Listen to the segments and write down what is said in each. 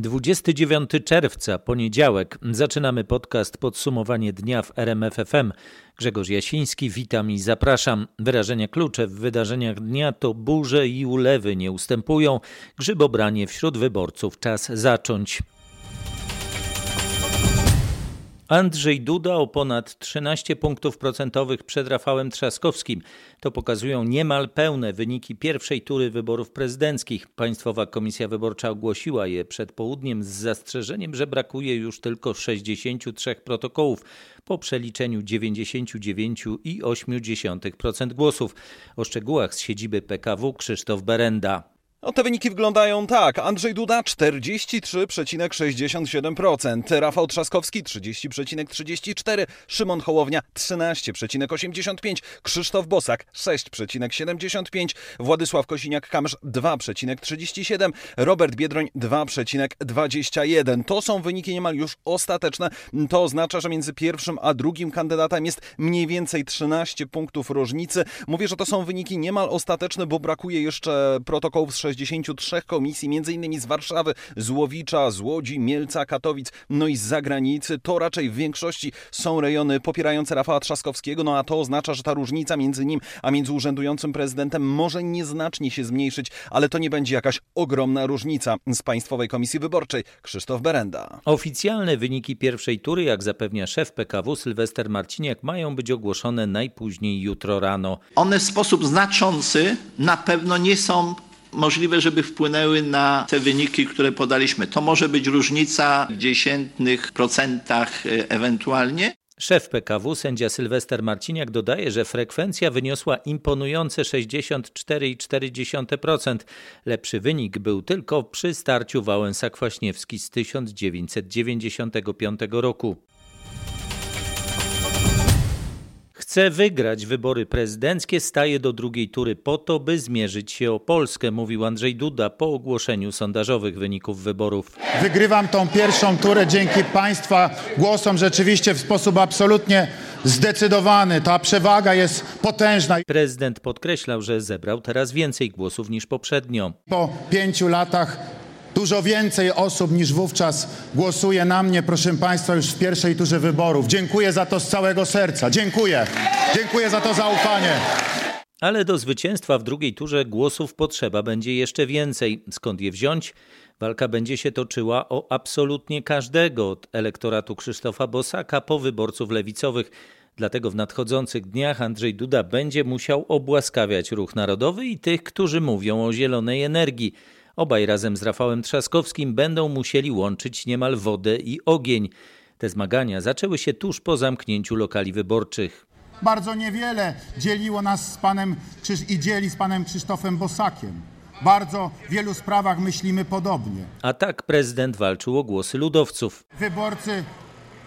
29 czerwca, poniedziałek. Zaczynamy podcast Podsumowanie dnia w RMFFM. Grzegorz Jasiński, witam i zapraszam. Wyrażenia klucze w wydarzeniach dnia to burze i ulewy nie ustępują. Grzybobranie wśród wyborców czas zacząć. Andrzej Duda o ponad 13 punktów procentowych przed Rafałem Trzaskowskim. To pokazują niemal pełne wyniki pierwszej tury wyborów prezydenckich. Państwowa Komisja Wyborcza ogłosiła je przed południem z zastrzeżeniem, że brakuje już tylko 63 protokołów po przeliczeniu 99,8% głosów. O szczegółach z siedziby PKW Krzysztof Berenda. No, te wyniki wyglądają tak. Andrzej Duda 43,67%, Rafał Trzaskowski 30,34%, Szymon Hołownia 13,85%, Krzysztof Bosak 6,75%, Władysław Kosiniak-Kamysz 2,37%, Robert Biedroń 2,21%. To są wyniki niemal już ostateczne. To oznacza, że między pierwszym a drugim kandydatem jest mniej więcej 13 punktów różnicy. Mówię, że to są wyniki niemal ostateczne, bo brakuje jeszcze protokołów z 63 komisji, m.in. z Warszawy, z Łowicza, z Łodzi, Mielca, Katowic, no i z zagranicy. To raczej w większości są rejony popierające Rafała Trzaskowskiego, no a to oznacza, że ta różnica między nim a między urzędującym prezydentem może nieznacznie się zmniejszyć, ale to nie będzie jakaś ogromna różnica. Z Państwowej Komisji Wyborczej Krzysztof Berenda. Oficjalne wyniki pierwszej tury, jak zapewnia szef PKW Sylwester Marciniak, mają być ogłoszone najpóźniej jutro rano. One w sposób znaczący na pewno nie są możliwe, żeby wpłynęły na te wyniki, które podaliśmy. To może być różnica w dziesiętnych procentach e, ewentualnie. Szef PKW, sędzia Sylwester Marciniak, dodaje, że frekwencja wyniosła imponujące 64,4%. Lepszy wynik był tylko przy starciu Wałęsa-Kwaśniewski z 1995 roku. Chce wygrać wybory prezydenckie, staje do drugiej tury po to, by zmierzyć się o Polskę, mówił Andrzej Duda po ogłoszeniu sondażowych wyników wyborów. Wygrywam tą pierwszą turę dzięki Państwa głosom rzeczywiście w sposób absolutnie zdecydowany. Ta przewaga jest potężna. Prezydent podkreślał, że zebrał teraz więcej głosów niż poprzednio. Po pięciu latach Dużo więcej osób niż wówczas głosuje na mnie, proszę Państwa, już w pierwszej turze wyborów. Dziękuję za to z całego serca. Dziękuję. Dziękuję za to zaufanie. Ale do zwycięstwa w drugiej turze głosów potrzeba będzie jeszcze więcej. Skąd je wziąć? Walka będzie się toczyła o absolutnie każdego od elektoratu Krzysztofa Bosaka po wyborców lewicowych. Dlatego w nadchodzących dniach Andrzej Duda będzie musiał obłaskawiać ruch narodowy i tych, którzy mówią o zielonej energii. Obaj razem z Rafałem Trzaskowskim będą musieli łączyć niemal wodę i ogień. Te zmagania zaczęły się tuż po zamknięciu lokali wyborczych. Bardzo niewiele dzieliło nas z panem i dzieli z panem Krzysztofem Bosakiem. Bardzo w wielu sprawach myślimy podobnie. A tak prezydent walczył o głosy ludowców. Wyborcy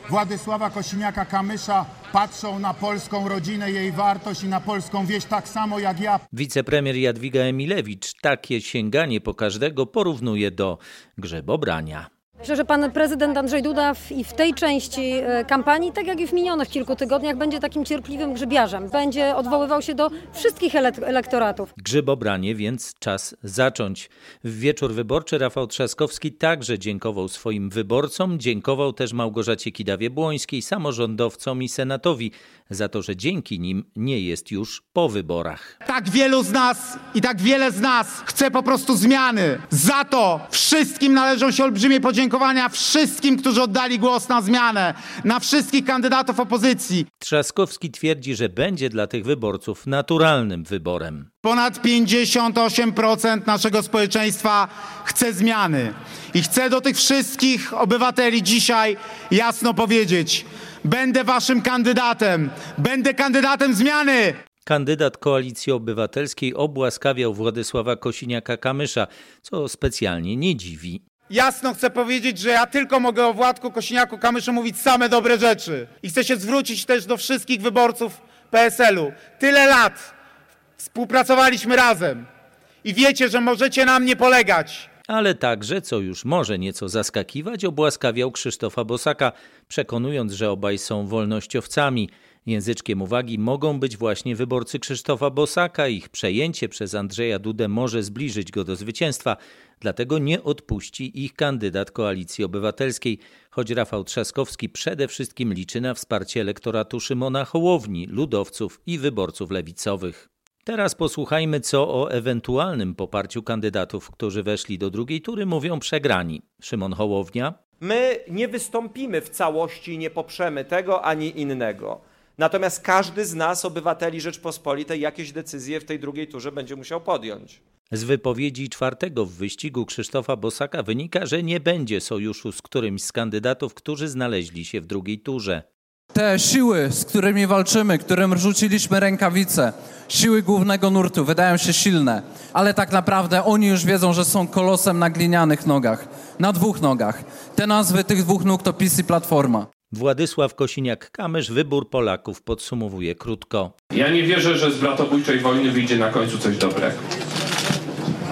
Władysława Kosiniaka-Kamysza patrzą na polską rodzinę, jej wartość i na polską wieś tak samo jak ja. Wicepremier Jadwiga Emilewicz takie sięganie po każdego porównuje do grzebobrania. Myślę, że pan prezydent Andrzej Duda w, i w tej części e, kampanii, tak jak i w minionych kilku tygodniach, będzie takim cierpliwym grzybiarzem. Będzie odwoływał się do wszystkich elektoratów. Grzybobranie, więc czas zacząć. W wieczór wyborczy Rafał Trzaskowski także dziękował swoim wyborcom, dziękował też Małgorzacie Kidawie-Błońskiej, samorządowcom i senatowi za to, że dzięki nim nie jest już po wyborach. Tak wielu z nas i tak wiele z nas chce po prostu zmiany. Za to wszystkim należą się olbrzymie podziękowania, wszystkim, którzy oddali głos na zmianę, na wszystkich kandydatów opozycji. Trzaskowski twierdzi, że będzie dla tych wyborców naturalnym wyborem. Ponad 58% naszego społeczeństwa chce zmiany. I chcę do tych wszystkich obywateli dzisiaj jasno powiedzieć: Będę waszym kandydatem. Będę kandydatem zmiany. Kandydat Koalicji Obywatelskiej obłaskawiał Władysława Kosiniaka-Kamysza, co specjalnie nie dziwi. Jasno chcę powiedzieć, że ja tylko mogę o Władku Kosiniaku-Kamyszu mówić same dobre rzeczy. I chcę się zwrócić też do wszystkich wyborców PSL-u. Tyle lat współpracowaliśmy razem i wiecie, że możecie na mnie polegać ale także, co już może nieco zaskakiwać, obłaskawiał Krzysztofa Bosaka, przekonując, że obaj są wolnościowcami. Języczkiem uwagi mogą być właśnie wyborcy Krzysztofa Bosaka. Ich przejęcie przez Andrzeja Dudę może zbliżyć go do zwycięstwa, dlatego nie odpuści ich kandydat Koalicji Obywatelskiej, choć Rafał Trzaskowski przede wszystkim liczy na wsparcie elektoratu Szymona Hołowni, ludowców i wyborców lewicowych. Teraz posłuchajmy, co o ewentualnym poparciu kandydatów, którzy weszli do drugiej tury, mówią przegrani. Szymon Hołownia. My nie wystąpimy w całości nie poprzemy tego ani innego. Natomiast każdy z nas, obywateli Rzeczpospolitej, jakieś decyzje w tej drugiej turze będzie musiał podjąć. Z wypowiedzi czwartego w wyścigu Krzysztofa Bosaka wynika, że nie będzie sojuszu z którymś z kandydatów, którzy znaleźli się w drugiej turze. Te siły, z którymi walczymy, którym rzuciliśmy rękawice, siły głównego nurtu, wydają się silne, ale tak naprawdę oni już wiedzą, że są kolosem na glinianych nogach, na dwóch nogach. Te nazwy tych dwóch nóg to PiS i Platforma. Władysław Kosiniak-Kamysz wybór Polaków podsumowuje krótko. Ja nie wierzę, że z bratobójczej wojny wyjdzie na końcu coś dobrego.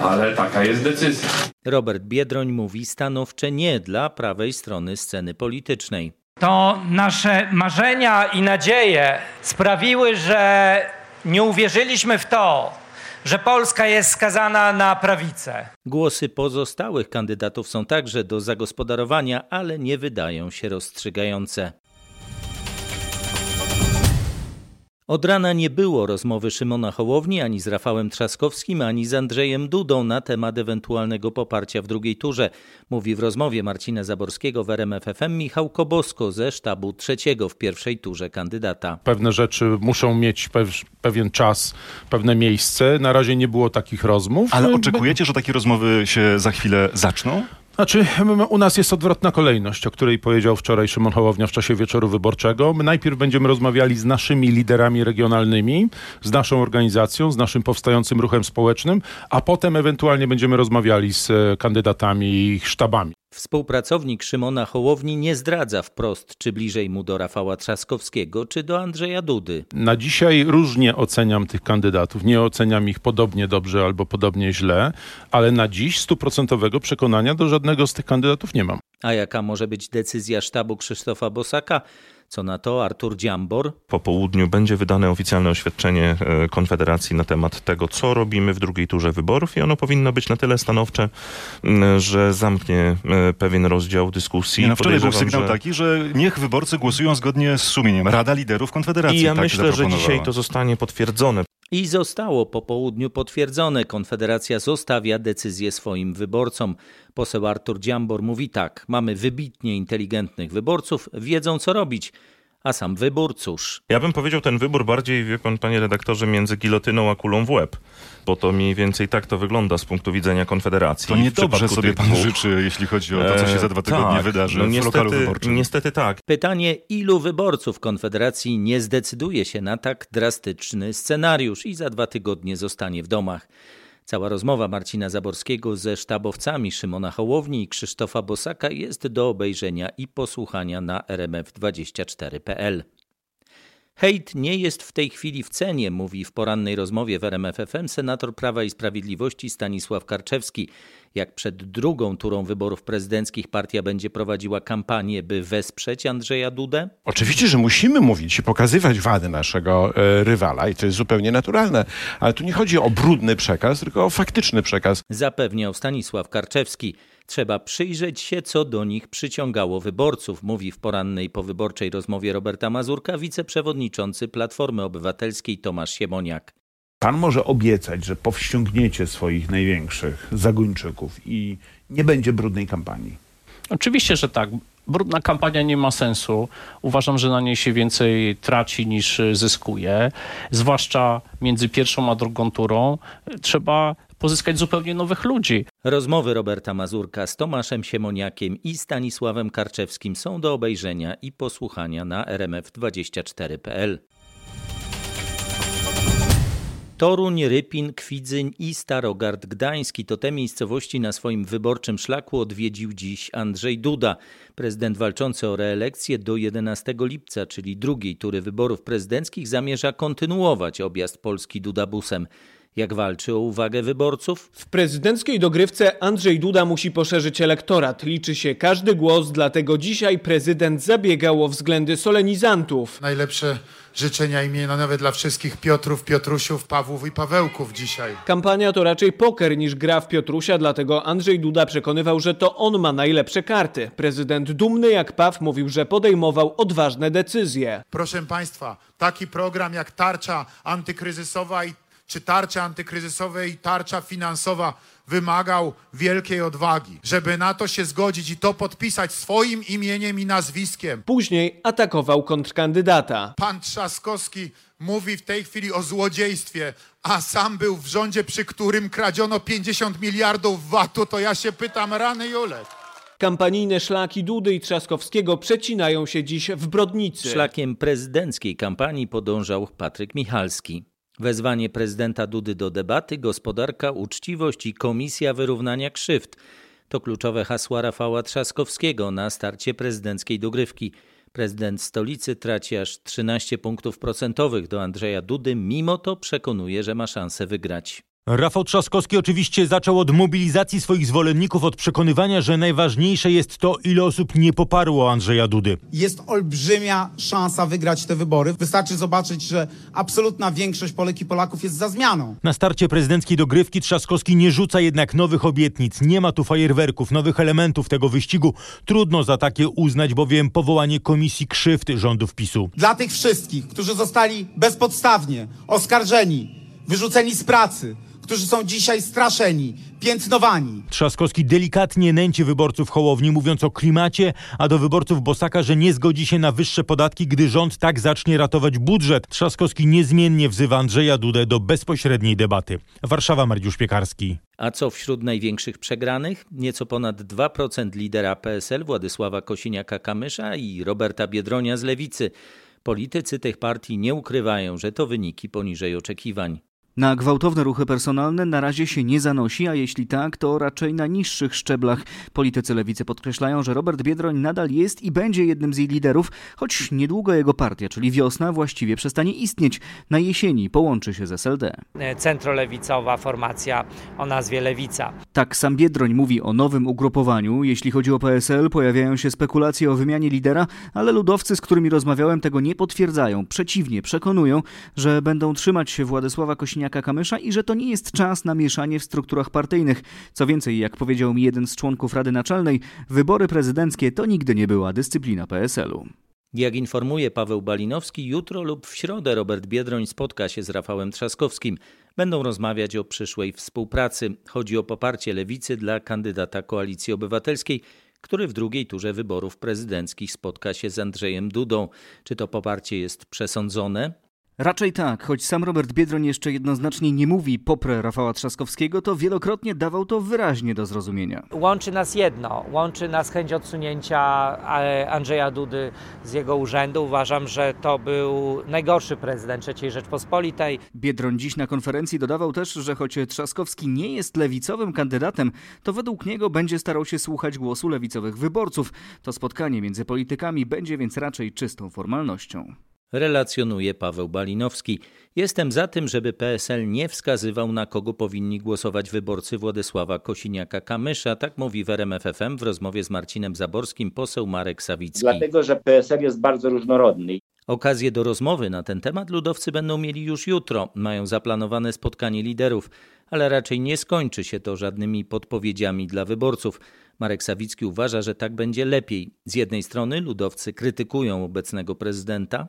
Ale taka jest decyzja. Robert Biedroń mówi stanowcze nie dla prawej strony sceny politycznej. To nasze marzenia i nadzieje sprawiły, że nie uwierzyliśmy w to, że Polska jest skazana na prawicę. Głosy pozostałych kandydatów są także do zagospodarowania, ale nie wydają się rozstrzygające. Od rana nie było rozmowy Szymona Hołowni ani z Rafałem Trzaskowskim, ani z Andrzejem Dudą na temat ewentualnego poparcia w drugiej turze. Mówi w rozmowie Marcina Zaborskiego w RMFFM Michał Kobosko ze sztabu trzeciego w pierwszej turze kandydata. Pewne rzeczy muszą mieć pewien czas, pewne miejsce. Na razie nie było takich rozmów. Ale oczekujecie, że takie rozmowy się za chwilę zaczną? Znaczy, u nas jest odwrotna kolejność, o której powiedział wczoraj Szymon Hołownia w czasie wieczoru wyborczego. My najpierw będziemy rozmawiali z naszymi liderami regionalnymi, z naszą organizacją, z naszym powstającym ruchem społecznym, a potem ewentualnie będziemy rozmawiali z e, kandydatami i ich sztabami. Współpracownik Szymona Hołowni nie zdradza wprost, czy bliżej mu do Rafała Trzaskowskiego, czy do Andrzeja Dudy. Na dzisiaj różnie oceniam tych kandydatów. Nie oceniam ich podobnie dobrze albo podobnie źle, ale na dziś stuprocentowego przekonania do żadnego z tych kandydatów nie mam. A jaka może być decyzja sztabu Krzysztofa Bosaka? Co na to Artur Dziambor? Po południu będzie wydane oficjalne oświadczenie e, Konfederacji na temat tego, co robimy w drugiej turze wyborów i ono powinno być na tyle stanowcze, że zamknie e, pewien rozdział dyskusji. no wczoraj był sygnał że... taki, że niech wyborcy głosują zgodnie z sumieniem. Rada Liderów Konfederacji I ja tak myślę, że dzisiaj to zostanie potwierdzone. I zostało po południu potwierdzone. Konfederacja zostawia decyzję swoim wyborcom. Poseł Artur Dziambor mówi tak: Mamy wybitnie inteligentnych wyborców, wiedzą co robić. A sam wybór, cóż. Ja bym powiedział ten wybór bardziej, wie pan, panie redaktorze, między gilotyną a kulą w łeb. Bo to mniej więcej tak to wygląda z punktu widzenia Konfederacji. To niedobrze sobie pan dwóch. życzy, jeśli chodzi o to, co się za dwa tygodnie tak, wydarzy no niestety, w lokalu wyborczym. Niestety tak. Pytanie, ilu wyborców Konfederacji nie zdecyduje się na tak drastyczny scenariusz i za dwa tygodnie zostanie w domach. Cała rozmowa Marcina Zaborskiego ze sztabowcami Szymona Hołowni i Krzysztofa Bosaka jest do obejrzenia i posłuchania na rmf24.pl. Hejt nie jest w tej chwili w cenie, mówi w porannej rozmowie w RMFFM senator Prawa i Sprawiedliwości Stanisław Karczewski. Jak przed drugą turą wyborów prezydenckich partia będzie prowadziła kampanię, by wesprzeć Andrzeja Dudę? Oczywiście, że musimy mówić i pokazywać wady naszego e, rywala i to jest zupełnie naturalne, ale tu nie chodzi o brudny przekaz, tylko o faktyczny przekaz. Zapewniał Stanisław Karczewski. Trzeba przyjrzeć się, co do nich przyciągało wyborców, mówi w porannej powyborczej rozmowie Roberta Mazurka wiceprzewodniczący Platformy Obywatelskiej Tomasz Siemoniak. Pan może obiecać, że powściągniecie swoich największych zagończyków i nie będzie brudnej kampanii. Oczywiście, że tak. Brudna kampania nie ma sensu. Uważam, że na niej się więcej traci niż zyskuje. Zwłaszcza między pierwszą a drugą turą trzeba pozyskać zupełnie nowych ludzi. Rozmowy Roberta Mazurka z Tomaszem Siemoniakiem i Stanisławem Karczewskim są do obejrzenia i posłuchania na rmf24.pl. Toruń, Rypin, Kwidzyń i Starogard Gdański to te miejscowości na swoim wyborczym szlaku odwiedził dziś Andrzej Duda. Prezydent walczący o reelekcję do 11 lipca, czyli drugiej tury wyborów prezydenckich, zamierza kontynuować objazd Polski Duda busem. Jak walczy o uwagę wyborców? W prezydenckiej dogrywce Andrzej Duda musi poszerzyć elektorat. Liczy się każdy głos, dlatego dzisiaj prezydent zabiegał o względy solenizantów. Najlepsze życzenia imienowe dla wszystkich Piotrów, Piotrusiów, Pawłów i Pawełków dzisiaj. Kampania to raczej poker niż gra w Piotrusia, dlatego Andrzej Duda przekonywał, że to on ma najlepsze karty. Prezydent dumny jak Paw mówił, że podejmował odważne decyzje. Proszę Państwa, taki program jak tarcza antykryzysowa i czy tarcza antykryzysowa i tarcza finansowa wymagał wielkiej odwagi, żeby na to się zgodzić i to podpisać swoim imieniem i nazwiskiem. Później atakował kontrkandydata. Pan Trzaskowski mówi w tej chwili o złodziejstwie, a sam był w rządzie, przy którym kradziono 50 miliardów VAT-u, to ja się pytam, rany Julek. Kampanijne szlaki Dudy i Trzaskowskiego przecinają się dziś w Brodnicy. Szlakiem prezydenckiej kampanii podążał Patryk Michalski. Wezwanie prezydenta Dudy do debaty, gospodarka, uczciwość i komisja wyrównania krzywd to kluczowe hasła Rafała Trzaskowskiego na starcie prezydenckiej dogrywki. Prezydent stolicy traci aż 13 punktów procentowych do Andrzeja Dudy, mimo to przekonuje, że ma szansę wygrać. Rafał Trzaskowski oczywiście zaczął od mobilizacji swoich zwolenników, od przekonywania, że najważniejsze jest to, ile osób nie poparło Andrzeja Dudy. Jest olbrzymia szansa wygrać te wybory. Wystarczy zobaczyć, że absolutna większość Polek i Polaków jest za zmianą. Na starcie prezydenckiej dogrywki Trzaskowski nie rzuca jednak nowych obietnic. Nie ma tu fajerwerków, nowych elementów tego wyścigu. Trudno za takie uznać bowiem powołanie komisji krzywd rządów PiSu. Dla tych wszystkich, którzy zostali bezpodstawnie oskarżeni, wyrzuceni z pracy, którzy są dzisiaj straszeni, piętnowani. Trzaskowski delikatnie nęci wyborców Hołowni, mówiąc o klimacie, a do wyborców Bosaka, że nie zgodzi się na wyższe podatki, gdy rząd tak zacznie ratować budżet. Trzaskowski niezmiennie wzywa Andrzeja Dudę do bezpośredniej debaty. Warszawa, Mariusz Piekarski. A co wśród największych przegranych? Nieco ponad 2% lidera PSL Władysława Kosiniaka-Kamysza i Roberta Biedronia z Lewicy. Politycy tych partii nie ukrywają, że to wyniki poniżej oczekiwań. Na gwałtowne ruchy personalne na razie się nie zanosi, a jeśli tak, to raczej na niższych szczeblach. Politycy lewicy podkreślają, że Robert Biedroń nadal jest i będzie jednym z jej liderów, choć niedługo jego partia, czyli wiosna, właściwie przestanie istnieć. Na jesieni połączy się z SLD. Centrolewicowa formacja o nazwie Lewica. Tak sam Biedroń mówi o nowym ugrupowaniu. Jeśli chodzi o PSL, pojawiają się spekulacje o wymianie lidera, ale ludowcy, z którymi rozmawiałem, tego nie potwierdzają. Przeciwnie, przekonują, że będą trzymać się Władysława Kośniaka Kamysza i że to nie jest czas na mieszanie w strukturach partyjnych. Co więcej, jak powiedział mi jeden z członków Rady Naczelnej, wybory prezydenckie to nigdy nie była dyscyplina PSL-u. Jak informuje Paweł Balinowski, jutro lub w środę Robert Biedroń spotka się z Rafałem Trzaskowskim. Będą rozmawiać o przyszłej współpracy. Chodzi o poparcie lewicy dla kandydata Koalicji Obywatelskiej, który w drugiej turze wyborów prezydenckich spotka się z Andrzejem Dudą. Czy to poparcie jest przesądzone? Raczej tak, choć sam Robert Biedroń jeszcze jednoznacznie nie mówi poprę Rafała Trzaskowskiego, to wielokrotnie dawał to wyraźnie do zrozumienia. Łączy nas jedno, łączy nas chęć odsunięcia Andrzeja Dudy z jego urzędu. Uważam, że to był najgorszy prezydent III Rzeczpospolitej. Biedroń dziś na konferencji dodawał też, że choć Trzaskowski nie jest lewicowym kandydatem, to według niego będzie starał się słuchać głosu lewicowych wyborców. To spotkanie między politykami będzie więc raczej czystą formalnością relacjonuje Paweł Balinowski. Jestem za tym, żeby PSL nie wskazywał, na kogo powinni głosować wyborcy Władysława Kosiniaka-Kamysza. Tak mówi w RMFFM w rozmowie z Marcinem Zaborskim poseł Marek Sawicki. Dlatego, że PSL jest bardzo różnorodny. Okazję do rozmowy na ten temat ludowcy będą mieli już jutro. Mają zaplanowane spotkanie liderów, ale raczej nie skończy się to żadnymi podpowiedziami dla wyborców. Marek Sawicki uważa, że tak będzie lepiej. Z jednej strony ludowcy krytykują obecnego prezydenta,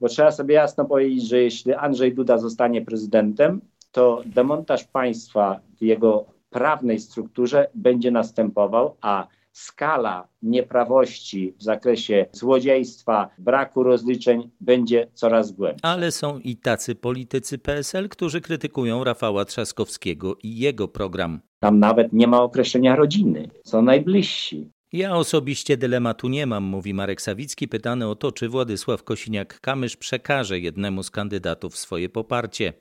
bo trzeba sobie jasno powiedzieć, że jeśli Andrzej Duda zostanie prezydentem, to demontaż państwa w jego prawnej strukturze będzie następował, a skala nieprawości w zakresie złodziejstwa, braku rozliczeń będzie coraz głębsza. Ale są i tacy politycy PSL, którzy krytykują Rafała Trzaskowskiego i jego program. Tam nawet nie ma określenia rodziny, są najbliżsi. Ja osobiście dylematu nie mam, mówi Marek Sawicki, pytany o to, czy Władysław Kosiniak-Kamysz przekaże jednemu z kandydatów swoje poparcie.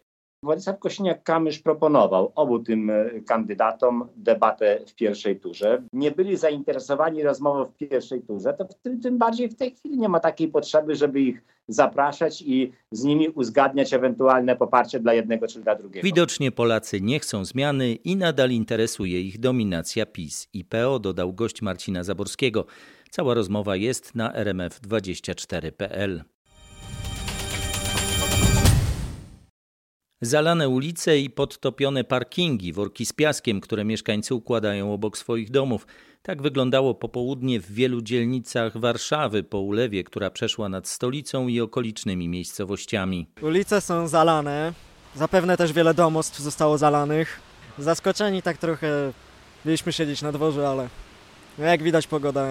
Władysław Kosiniak-Kamysz proponował obu tym e, kandydatom debatę w pierwszej turze. Nie byli zainteresowani rozmową w pierwszej turze, to tym, tym bardziej w tej chwili nie ma takiej potrzeby, żeby ich zapraszać i z nimi uzgadniać ewentualne poparcie dla jednego czy dla drugiego. Widocznie Polacy nie chcą zmiany i nadal interesuje ich dominacja PiS i PO, dodał gość Marcina Zaborskiego. Cała rozmowa jest na rmf24.pl. Zalane ulice i podtopione parkingi, worki z piaskiem, które mieszkańcy układają obok swoich domów. Tak wyglądało popołudnie w wielu dzielnicach Warszawy po ulewie, która przeszła nad stolicą i okolicznymi miejscowościami. Ulice są zalane, zapewne też wiele domostw zostało zalanych. Zaskoczeni tak trochę byliśmy siedzieć na dworze, ale jak widać pogoda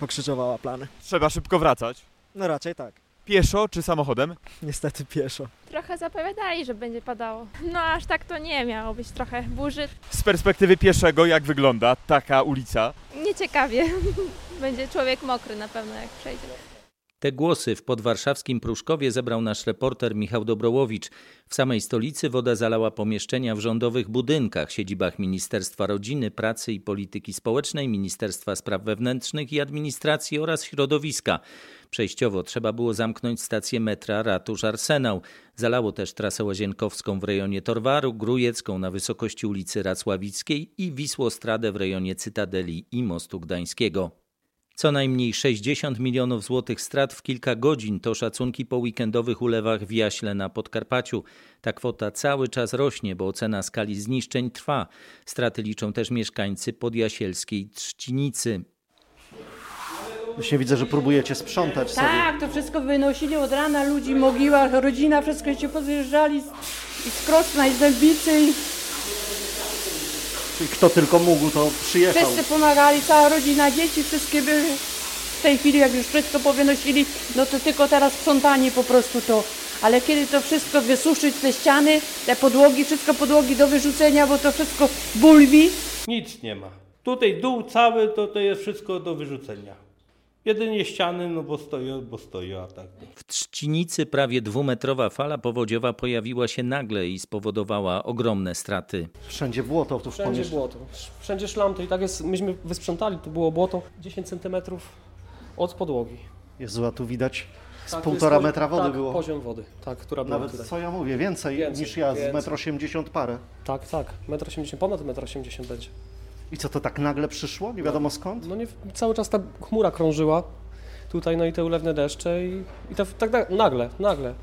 pokrzyżowała plany. Trzeba szybko wracać. No raczej tak. Pieszo czy samochodem? Niestety pieszo. Trochę zapowiadali, że będzie padało. No aż tak to nie miało być trochę burzy. Z perspektywy pieszego jak wygląda taka ulica? Nieciekawie. będzie człowiek mokry na pewno jak przejdzie. Te głosy w podwarszawskim Pruszkowie zebrał nasz reporter Michał Dobrołowicz. W samej stolicy woda zalała pomieszczenia w rządowych budynkach, siedzibach Ministerstwa Rodziny, Pracy i Polityki Społecznej, Ministerstwa Spraw Wewnętrznych i Administracji oraz Środowiska. Przejściowo trzeba było zamknąć stację metra Ratusz Arsenał. Zalało też trasę łazienkowską w rejonie Torwaru, Grujecką na wysokości ulicy Racławickiej i Wisłostradę w rejonie Cytadeli i Mostu Gdańskiego. Co najmniej 60 milionów złotych strat w kilka godzin to szacunki po weekendowych ulewach w Jaśle na Podkarpaciu. Ta kwota cały czas rośnie, bo ocena skali zniszczeń trwa. Straty liczą też mieszkańcy podjasielskiej Trzcinicy. Właśnie widzę, że próbujecie sprzątać sobie. Tak, to wszystko wynosili od rana ludzi, mogiła, rodzina, wszystko się pozjeżdżali i z Krosna, i z Dębicy. I... Czyli kto tylko mógł, to przyjechał. Wszyscy pomagali, cała rodzina, dzieci wszystkie były. W tej chwili jak już wszystko powynosili, no to tylko teraz sprzątanie po prostu to. Ale kiedy to wszystko wysuszyć, te ściany, te podłogi, wszystko podłogi do wyrzucenia, bo to wszystko bulwi. Nic nie ma. Tutaj dół cały to, to jest wszystko do wyrzucenia. Jedynie ściany, no bo stoją, bo stoją, a tak. W Trzcinicy prawie dwumetrowa fala powodziowa pojawiła się nagle i spowodowała ogromne straty. Wszędzie błoto tu Wszędzie błoto. Wszędzie szlam, to i tak jest, myśmy wysprzątali, to było błoto 10 cm od podłogi. Jezu, a tu widać z Tak, to półtora jest metra wody tak, było. poziom wody, tak, która była Nawet tutaj. co ja mówię, więcej, Więcej, niż ja z więcej. 1,80 m parę. Tak, tak, 1,80 m, ponad 1,80 m będzie. I co to tak nagle przyszło? Nie wiadomo skąd? No nie, cały czas ta chmura krążyła tutaj, no i te ulewne deszcze i, i to, tak na- nagle, nagle.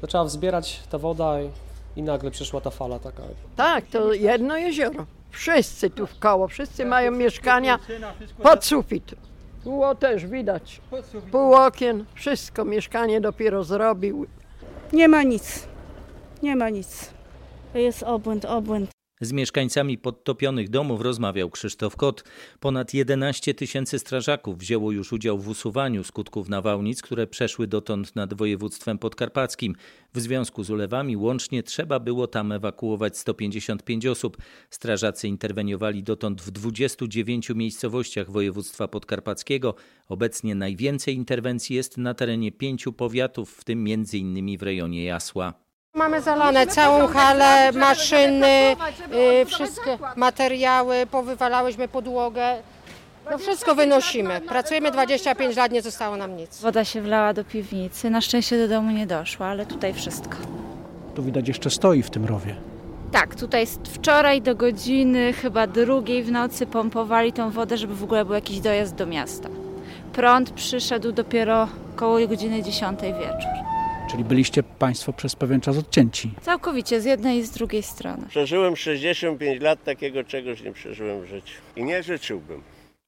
Zaczęła wzbierać ta woda i, i nagle przyszła ta fala taka. Tak, to jedno jezioro. Wszyscy tu w koło, wszyscy mają mieszkania pod sufit. Było też widać. Pół okien, wszystko mieszkanie dopiero zrobił. Nie ma nic. Nie ma nic. To jest obłęd, obłęd. Z mieszkańcami podtopionych domów rozmawiał Krzysztof Kot. Ponad 11 tysięcy strażaków wzięło już udział w usuwaniu skutków nawałnic, które przeszły dotąd nad województwem podkarpackim. W związku z ulewami łącznie trzeba było tam ewakuować 155 osób. Strażacy interweniowali dotąd w 29 miejscowościach województwa podkarpackiego. Obecnie najwięcej interwencji jest na terenie pięciu powiatów, w tym m.in. w rejonie Jasła. Mamy zalane całą halę, maszyny, y, wszystkie materiały, powywalałyśmy podłogę. No wszystko wynosimy. Pracujemy 25 lat, nie zostało nam nic. Woda się wlała do piwnicy. Na szczęście do domu nie doszła, ale tutaj wszystko. Tu widać jeszcze stoi w tym rowie. Tak, tutaj wczoraj do godziny chyba drugiej w nocy pompowali tą wodę, żeby w ogóle był jakiś dojazd do miasta. Prąd przyszedł dopiero około godziny 10 wieczór. Czyli byliście Państwo przez pewien czas odcięci. Całkowicie z jednej i z drugiej strony. Przeżyłem 65 lat, takiego czegoś nie przeżyłem w życiu. I nie życzyłbym.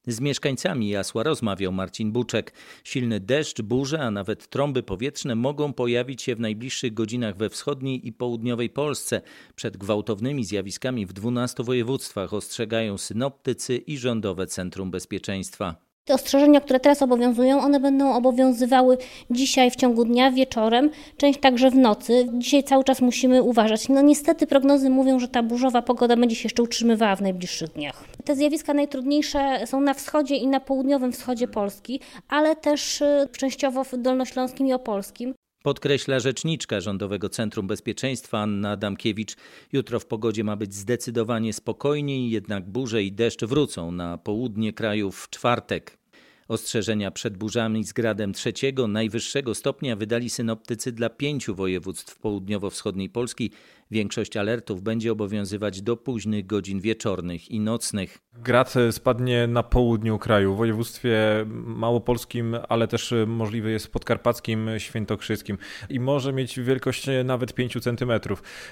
Z mieszkańcami Jasła rozmawiał Marcin Buczek. Silny deszcz, burze, a nawet trąby powietrzne mogą pojawić się w najbliższych godzinach we wschodniej i południowej Polsce. Przed gwałtownymi zjawiskami w 12 województwach ostrzegają synoptycy i Rządowe Centrum Bezpieczeństwa. Te ostrzeżenia, które teraz obowiązują, one będą obowiązywały dzisiaj w ciągu dnia, wieczorem, część także w nocy. Dzisiaj cały czas musimy uważać. No niestety prognozy mówią, że ta burzowa pogoda będzie się jeszcze utrzymywała w najbliższych dniach. Te zjawiska najtrudniejsze są na wschodzie i na południowym wschodzie Polski, ale też y, częściowo w Dolnośląskim i Opolskim. Podkreśla rzeczniczka Rządowego Centrum Bezpieczeństwa Anna Adamkiewicz. Jutro w pogodzie ma być zdecydowanie spokojniej, jednak burze i deszcz wrócą na południe kraju w czwartek. Ostrzeżenia przed burzami z gradem trzeciego, najwyższego stopnia wydali synoptycy dla pięciu województw południowo-wschodniej Polski. Większość alertów będzie obowiązywać do późnych godzin wieczornych i nocnych. Grad spadnie na południu kraju, w województwie małopolskim, ale też możliwy jest podkarpackim, świętokrzyskim i może mieć wielkość nawet 5 cm.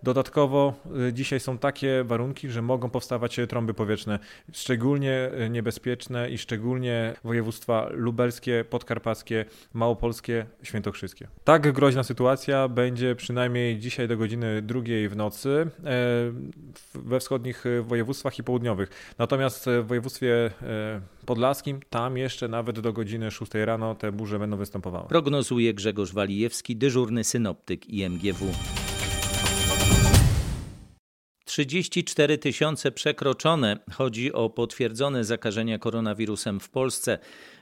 Dodatkowo y, dzisiaj są takie warunki, że mogą powstawać trąby powietrzne, szczególnie niebezpieczne i szczególnie województwa lubelskie, podkarpackie, małopolskie, świętokrzyskie. Tak groźna sytuacja będzie przynajmniej dzisiaj do godziny drugiej w nocy e, we wschodnich województwach i południowych. Natomiast w województwie e, podlaskim, tam jeszcze nawet do godziny 6 rano te burze będą występowały. Prognozuje Grzegorz Walijewski, dyżurny synoptyk IMGW. 34 tysiące przekroczone. Chodzi o potwierdzone zakażenia koronawirusem w Polsce.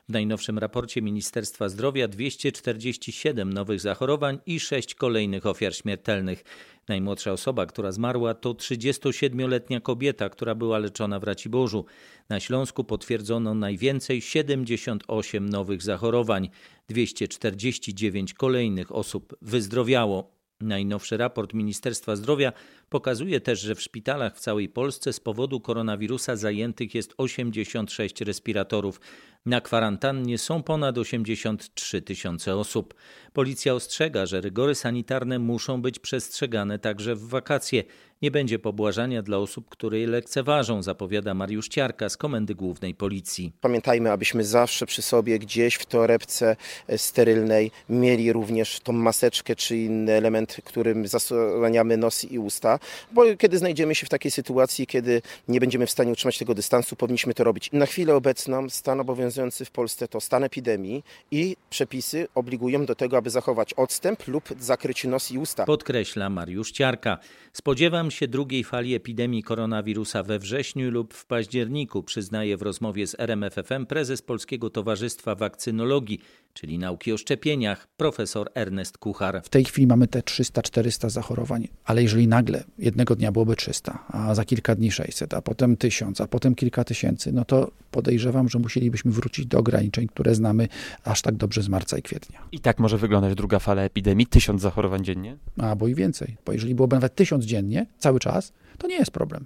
W najnowszym raporcie Ministerstwa Zdrowia 247 nowych zachorowań i 6 kolejnych ofiar śmiertelnych. Najmłodsza osoba, która zmarła, to 37-letnia kobieta, która była leczona w Raciborzu. Na Śląsku potwierdzono najwięcej 78 nowych zachorowań. 249 kolejnych osób wyzdrowiało. Najnowszy raport Ministerstwa Zdrowia pokazuje też, że w szpitalach w całej Polsce z powodu koronawirusa zajętych jest 86 respiratorów. Na kwarantannie są ponad 83 tysiące osób. Policja ostrzega, że rygory sanitarne muszą być przestrzegane także w wakacje. Nie będzie pobłażania dla osób, które je lekceważą, zapowiada Mariusz Ciarka z Komendy Głównej Policji. Pamiętajmy, abyśmy zawsze przy sobie gdzieś w torebce sterylnej mieli również tą maseczkę czy inny element, którym zasłaniamy nos i usta, bo kiedy znajdziemy się w takiej sytuacji, kiedy nie będziemy w stanie utrzymać tego dystansu, powinniśmy to robić. Na chwilę obecną stan obowiązujący w Polsce to stan epidemii i przepisy obligują do tego, aby zachować odstęp lub zakryć nos i usta. Podkreśla Mariusz Ciarka. Spodziewam się drugiej fali epidemii koronawirusa we wrześniu lub w październiku, przyznaje w rozmowie z RMFFM prezes Polskiego Towarzystwa Wakcynologii, czyli nauki o szczepieniach, profesor Ernest Kuchar. W tej chwili mamy te 300-400 zachorowań, ale jeżeli nagle jednego dnia byłoby 300, a za kilka dni 600, a potem 1000, a potem kilka tysięcy, no to podejrzewam, że musielibyśmy wrócić do ograniczeń, które znamy aż tak dobrze z marca i kwietnia. I tak może wyglądać druga fala epidemii? Tysiąc zachorowań dziennie? A, bo i więcej. Bo jeżeli byłoby nawet tysiąc dziennie, cały czas, to nie jest problem.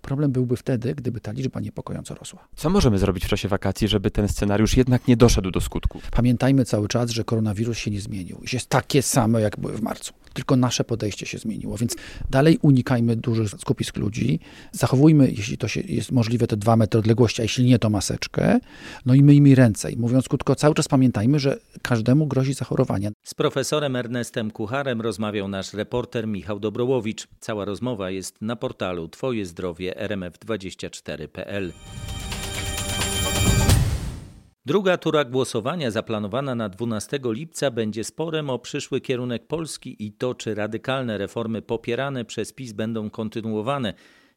Problem byłby wtedy, gdyby ta liczba niepokojąco rosła. Co możemy zrobić w czasie wakacji, żeby ten scenariusz jednak nie doszedł do skutku? Pamiętajmy cały czas, że koronawirus się nie zmienił. Jest takie samo, jak były w marcu. Tylko nasze podejście się zmieniło, więc dalej unikajmy dużych skupisk ludzi. Zachowujmy, jeśli to się jest możliwe, te dwa metry odległości, a jeśli nie, to maseczkę. No i myjmy ręce. I mówiąc krótko, cały czas pamiętajmy, że każdemu grozi zachorowanie. Z profesorem Ernestem Kucharem rozmawiał nasz reporter Michał Dobrołowicz. Cała rozmowa jest na portalu Twoje zdrowie rmf24.pl. Druga tura głosowania zaplanowana na 12 lipca będzie sporem o przyszły kierunek Polski i to, czy radykalne reformy popierane przez PiS będą kontynuowane.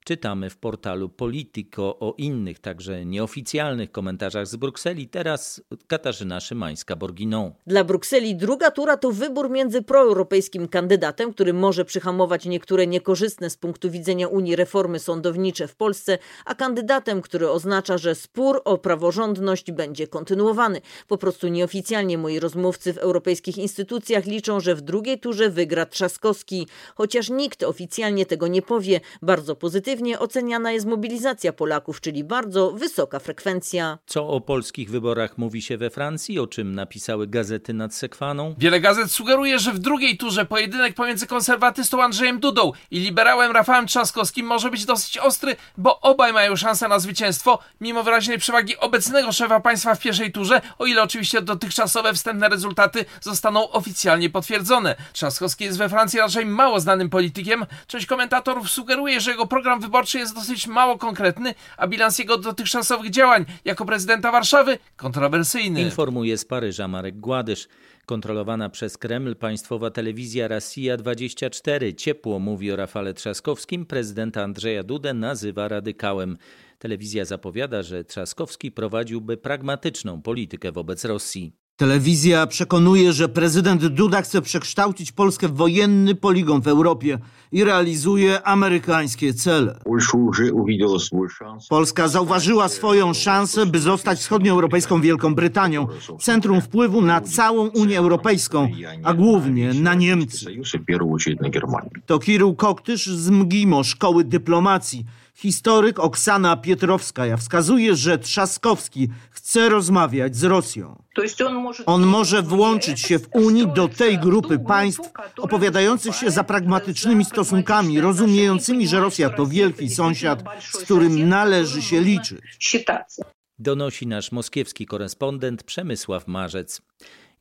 Czytamy w portalu Politico o innych, także nieoficjalnych komentarzach z Brukseli. Teraz Katarzyna Szymańska-Borginą. Dla Brukseli druga tura to wybór między proeuropejskim kandydatem, który może przyhamować niektóre niekorzystne z punktu widzenia Unii reformy sądownicze w Polsce, a kandydatem, który oznacza, że spór o praworządność będzie kontynuowany. Po prostu nieoficjalnie moi rozmówcy w europejskich instytucjach liczą, że w drugiej turze wygra Trzaskowski. Chociaż nikt oficjalnie tego nie powie, bardzo pozytywnie pozytywnie oceniana jest mobilizacja Polaków, czyli bardzo wysoka frekwencja. Co o polskich wyborach mówi się we Francji, o czym napisały gazety nad Sekwaną? Wiele gazet sugeruje, że w drugiej turze pojedynek pomiędzy konserwatystą Andrzejem Dudą i liberałem Rafałem Trzaskowskim może być dosyć ostry, bo obaj mają szansę na zwycięstwo, mimo wyraźnej przewagi obecnego szefa państwa w pierwszej turze, o ile oczywiście dotychczasowe wstępne rezultaty zostaną oficjalnie potwierdzone. Trzaskowski jest we Francji raczej mało znanym politykiem. Część komentatorów sugeruje, że jego program wyborczy jest dosyć mało konkretny, a bilans jego dotychczasowych działań jako prezydenta Warszawy kontrowersyjny. Informuje z Paryża Marek Gładysz. Kontrolowana przez Kreml państwowa telewizja Rosja 24 ciepło mówi o Rafale Trzaskowskim, prezydenta Andrzeja Dudę nazywa radykałem. Telewizja zapowiada, że Trzaskowski prowadziłby pragmatyczną politykę wobec Rosji. Telewizja przekonuje, że prezydent Duda chce przekształcić Polskę w wojenny poligon w Europie i realizuje amerykańskie cele. Polska zauważyła swoją szansę, by zostać wschodnioeuropejską Wielką Brytanią, centrum wpływu na całą Unię Europejską, a głównie na Niemcy. To Kirył Koktysz z MGIMO, Szkoły Dyplomacji. Historyk Oksana Pietrowskaja wskazuje, że Trzaskowski chce rozmawiać z Rosją. On może włączyć się w Unii do tej grupy państw opowiadających się za pragmatycznymi stosunkami, rozumiejącymi, że Rosja to wielki sąsiad, z którym należy się liczyć. Donosi nasz moskiewski korespondent Przemysław Marzec.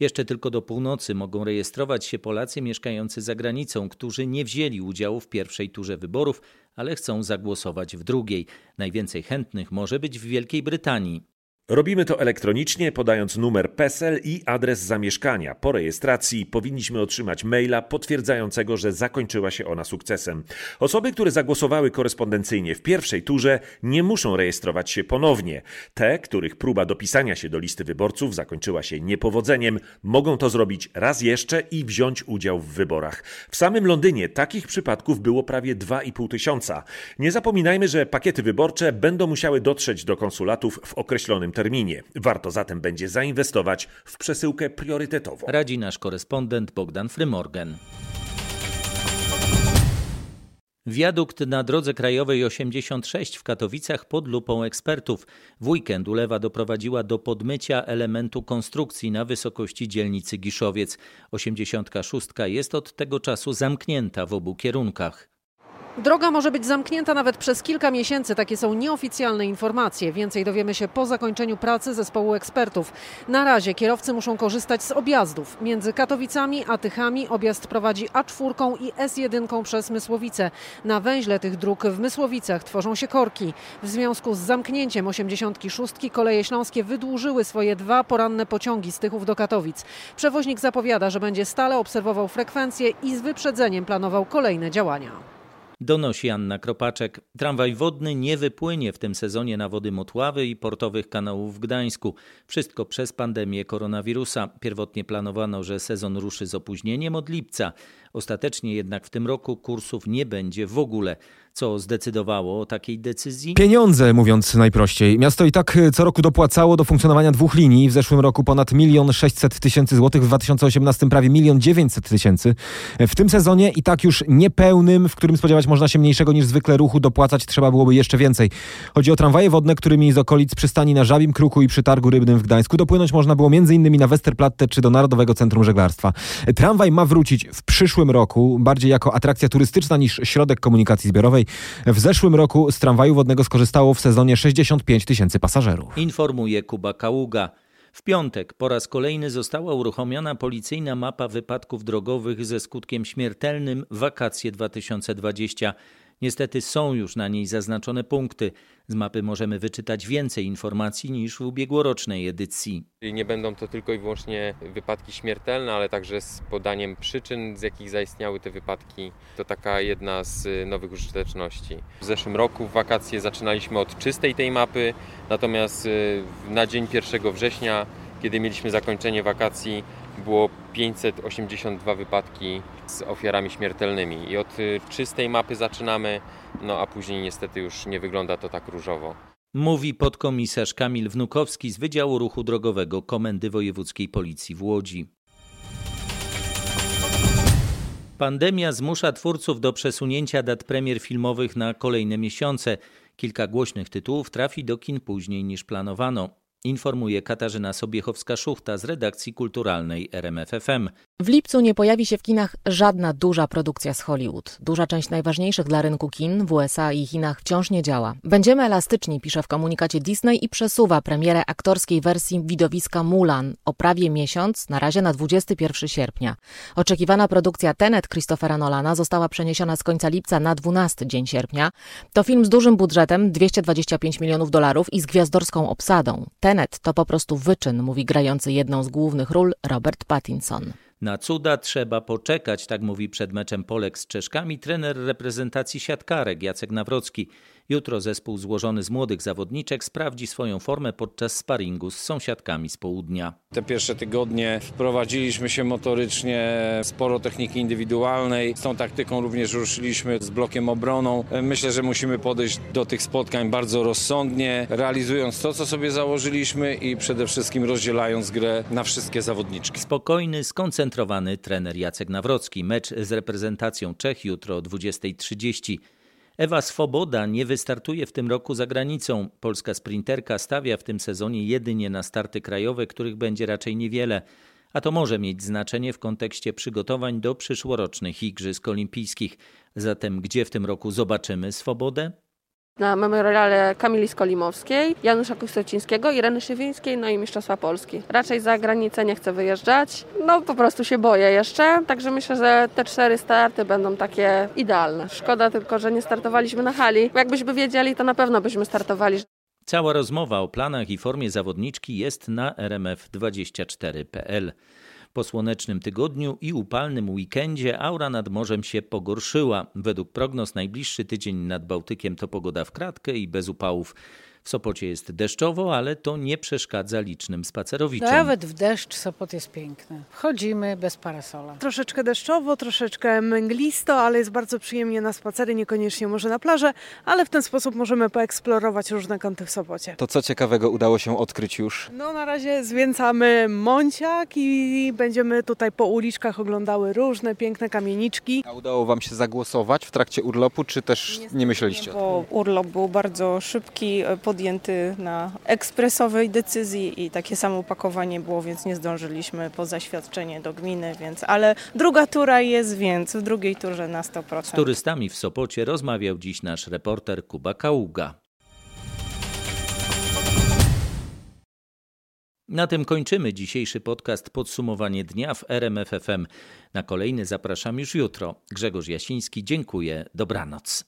Jeszcze tylko do północy mogą rejestrować się Polacy mieszkający za granicą, którzy nie wzięli udziału w pierwszej turze wyborów, ale chcą zagłosować w drugiej. Najwięcej chętnych może być w Wielkiej Brytanii. Robimy to elektronicznie, podając numer PESEL i adres zamieszkania. Po rejestracji powinniśmy otrzymać maila potwierdzającego, że zakończyła się ona sukcesem. Osoby, które zagłosowały korespondencyjnie w pierwszej turze, nie muszą rejestrować się ponownie. Te, których próba dopisania się do listy wyborców zakończyła się niepowodzeniem, mogą to zrobić raz jeszcze i wziąć udział w wyborach. W samym Londynie takich przypadków było prawie 2,5 tysiąca. Nie zapominajmy, że pakiety wyborcze będą musiały dotrzeć do konsulatów w określonym terminie. Warto zatem będzie zainwestować w przesyłkę priorytetową. Radzi nasz korespondent Bogdan Frymorgan. Wiadukt na drodze krajowej 86 w Katowicach pod lupą ekspertów. W weekend ulewa doprowadziła do podmycia elementu konstrukcji na wysokości dzielnicy Giszowiec. 86 jest od tego czasu zamknięta w obu kierunkach. Droga może być zamknięta nawet przez kilka miesięcy. Takie są nieoficjalne informacje. Więcej dowiemy się po zakończeniu pracy zespołu ekspertów. Na razie kierowcy muszą korzystać z objazdów. Między Katowicami a Tychami objazd prowadzi A4 i S1 przez Mysłowice. Na węźle tych dróg w Mysłowicach tworzą się korki. W związku z zamknięciem 86 koleje śląskie wydłużyły swoje dwa poranne pociągi z Tychów do Katowic. Przewoźnik zapowiada, że będzie stale obserwował frekwencję i z wyprzedzeniem planował kolejne działania. Donosi Anna Kropaczek. Tramwaj wodny nie wypłynie w tym sezonie na wody Motławy i portowych kanałów w Gdańsku. Wszystko przez pandemię koronawirusa. Pierwotnie planowano, że sezon ruszy z opóźnieniem od lipca. Ostatecznie jednak w tym roku kursów nie będzie w ogóle. Co zdecydowało o takiej decyzji? Pieniądze, mówiąc najprościej. Miasto i tak e, co roku dopłacało do funkcjonowania dwóch linii. W zeszłym roku ponad milion sześćset tysięcy złotych, w 2018 prawie milion dziewięćset tysięcy. E, w tym sezonie i tak już niepełnym, w którym spodziewać można się mniejszego niż zwykle ruchu, dopłacać trzeba byłoby jeszcze więcej. Chodzi o tramwaje wodne, którymi z okolic przystani na Żabim Kruku i przy Targu Rybnym w Gdańsku dopłynąć można było m.in. na Westerplatte czy do Narodowego Centrum Żeglarstwa. E, tramwaj ma wrócić w przyszłym roku, bardziej jako atrakcja turystyczna niż środek komunikacji zbiorowej. W zeszłym roku z tramwaju wodnego skorzystało w sezonie 65 tysięcy pasażerów. Informuje Kuba Kaługa. W piątek po raz kolejny została uruchomiona policyjna mapa wypadków drogowych ze skutkiem śmiertelnym Wakacje 2020. Niestety są już na niej zaznaczone punkty. Z mapy możemy wyczytać więcej informacji niż w ubiegłorocznej edycji. Nie będą to tylko i wyłącznie wypadki śmiertelne, ale także z podaniem przyczyn, z jakich zaistniały te wypadki. To taka jedna z nowych użyteczności. W zeszłym roku w wakacje zaczynaliśmy od czystej tej mapy, natomiast y, na dzień 1 września, kiedy mieliśmy zakończenie wakacji, było 582 wypadki z ofiarami śmiertelnymi. I od y, czystej mapy zaczynamy, no a później niestety już nie wygląda to tak różowo. Mówi podkomisarz Kamil Wnukowski z Wydziału Ruchu Drogowego Komendy Wojewódzkiej Policji w Łodzi. Pandemia zmusza twórców do przesunięcia dat premier filmowych na kolejne miesiące. Kilka głośnych tytułów trafi do kin później niż planowano informuje Katarzyna Sobiechowska-Szuchta z redakcji kulturalnej RMFFM. W lipcu nie pojawi się w kinach żadna duża produkcja z Hollywood. Duża część najważniejszych dla rynku kin w USA i Chinach wciąż nie działa. Będziemy elastyczni, pisze w komunikacie Disney i przesuwa premierę aktorskiej wersji widowiska Mulan o prawie miesiąc, na razie na 21 sierpnia. Oczekiwana produkcja Tenet Christophera Nolana została przeniesiona z końca lipca na 12 dzień sierpnia. To film z dużym budżetem 225 milionów dolarów i z gwiazdorską obsadą. Tenet to po prostu wyczyn, mówi grający jedną z głównych ról Robert Pattinson. Na cuda trzeba poczekać, tak mówi przed meczem Polek z Czeszkami trener reprezentacji siatkarek Jacek Nawrocki. Jutro zespół złożony z młodych zawodniczek sprawdzi swoją formę podczas sparingu z sąsiadkami z południa. Te pierwsze tygodnie wprowadziliśmy się motorycznie, sporo techniki indywidualnej. Z tą taktyką również ruszyliśmy z blokiem obroną. Myślę, że musimy podejść do tych spotkań bardzo rozsądnie, realizując to, co sobie założyliśmy i przede wszystkim rozdzielając grę na wszystkie zawodniczki. Spokojny, skoncentrowany trener Jacek Nawrocki. Mecz z reprezentacją Czech jutro o 20.30. Ewa Swoboda nie wystartuje w tym roku za granicą. Polska sprinterka stawia w tym sezonie jedynie na starty krajowe, których będzie raczej niewiele. A to może mieć znaczenie w kontekście przygotowań do przyszłorocznych Igrzysk Olimpijskich. Zatem gdzie w tym roku zobaczymy Swobodę? Na memoriale Kamili Skolimowskiej, Janusza Kustocińskiego, Ireny Szywińskiej, no i Mistrzostwa Polski. Raczej za granicę nie chcę wyjeżdżać, no po prostu się boję jeszcze, także myślę, że te cztery starty będą takie idealne. Szkoda tylko, że nie startowaliśmy na hali. Jakbyśmy wiedzieli, to na pewno byśmy startowali. Cała rozmowa o planach i formie zawodniczki jest na rmf24.pl. Po słonecznym tygodniu i upalnym weekendzie aura nad morzem się pogorszyła. Według prognoz najbliższy tydzień nad Bałtykiem to pogoda w kratkę i bez upałów. W Sopocie jest deszczowo, ale to nie przeszkadza licznym spacerowiczom. Nawet w deszcz Sopot jest piękny. Chodzimy bez parasola. Troszeczkę deszczowo, troszeczkę męglisto, ale jest bardzo przyjemnie na spacery, niekoniecznie może na plażę, ale w ten sposób możemy poeksplorować różne kąty w Sopocie. To co ciekawego udało się odkryć już? No na razie zwięcamy Mąciak i będziemy tutaj po uliczkach oglądały różne piękne kamieniczki. A udało Wam się zagłosować w trakcie urlopu, czy też nie myśleliście? Bo urlop był bardzo szybki, podjęty na ekspresowej decyzji i takie samo opakowanie było, więc nie zdążyliśmy po zaświadczenie do gminy, więc ale druga tura jest, więc w drugiej turze na 100%. Z turystami w Sopocie rozmawiał dziś nasz reporter Kuba Kaługa. Na tym kończymy dzisiejszy podcast Podsumowanie dnia w RMFFM. Na kolejny zapraszam już jutro. Grzegorz Jasiński, dziękuję. Dobranoc.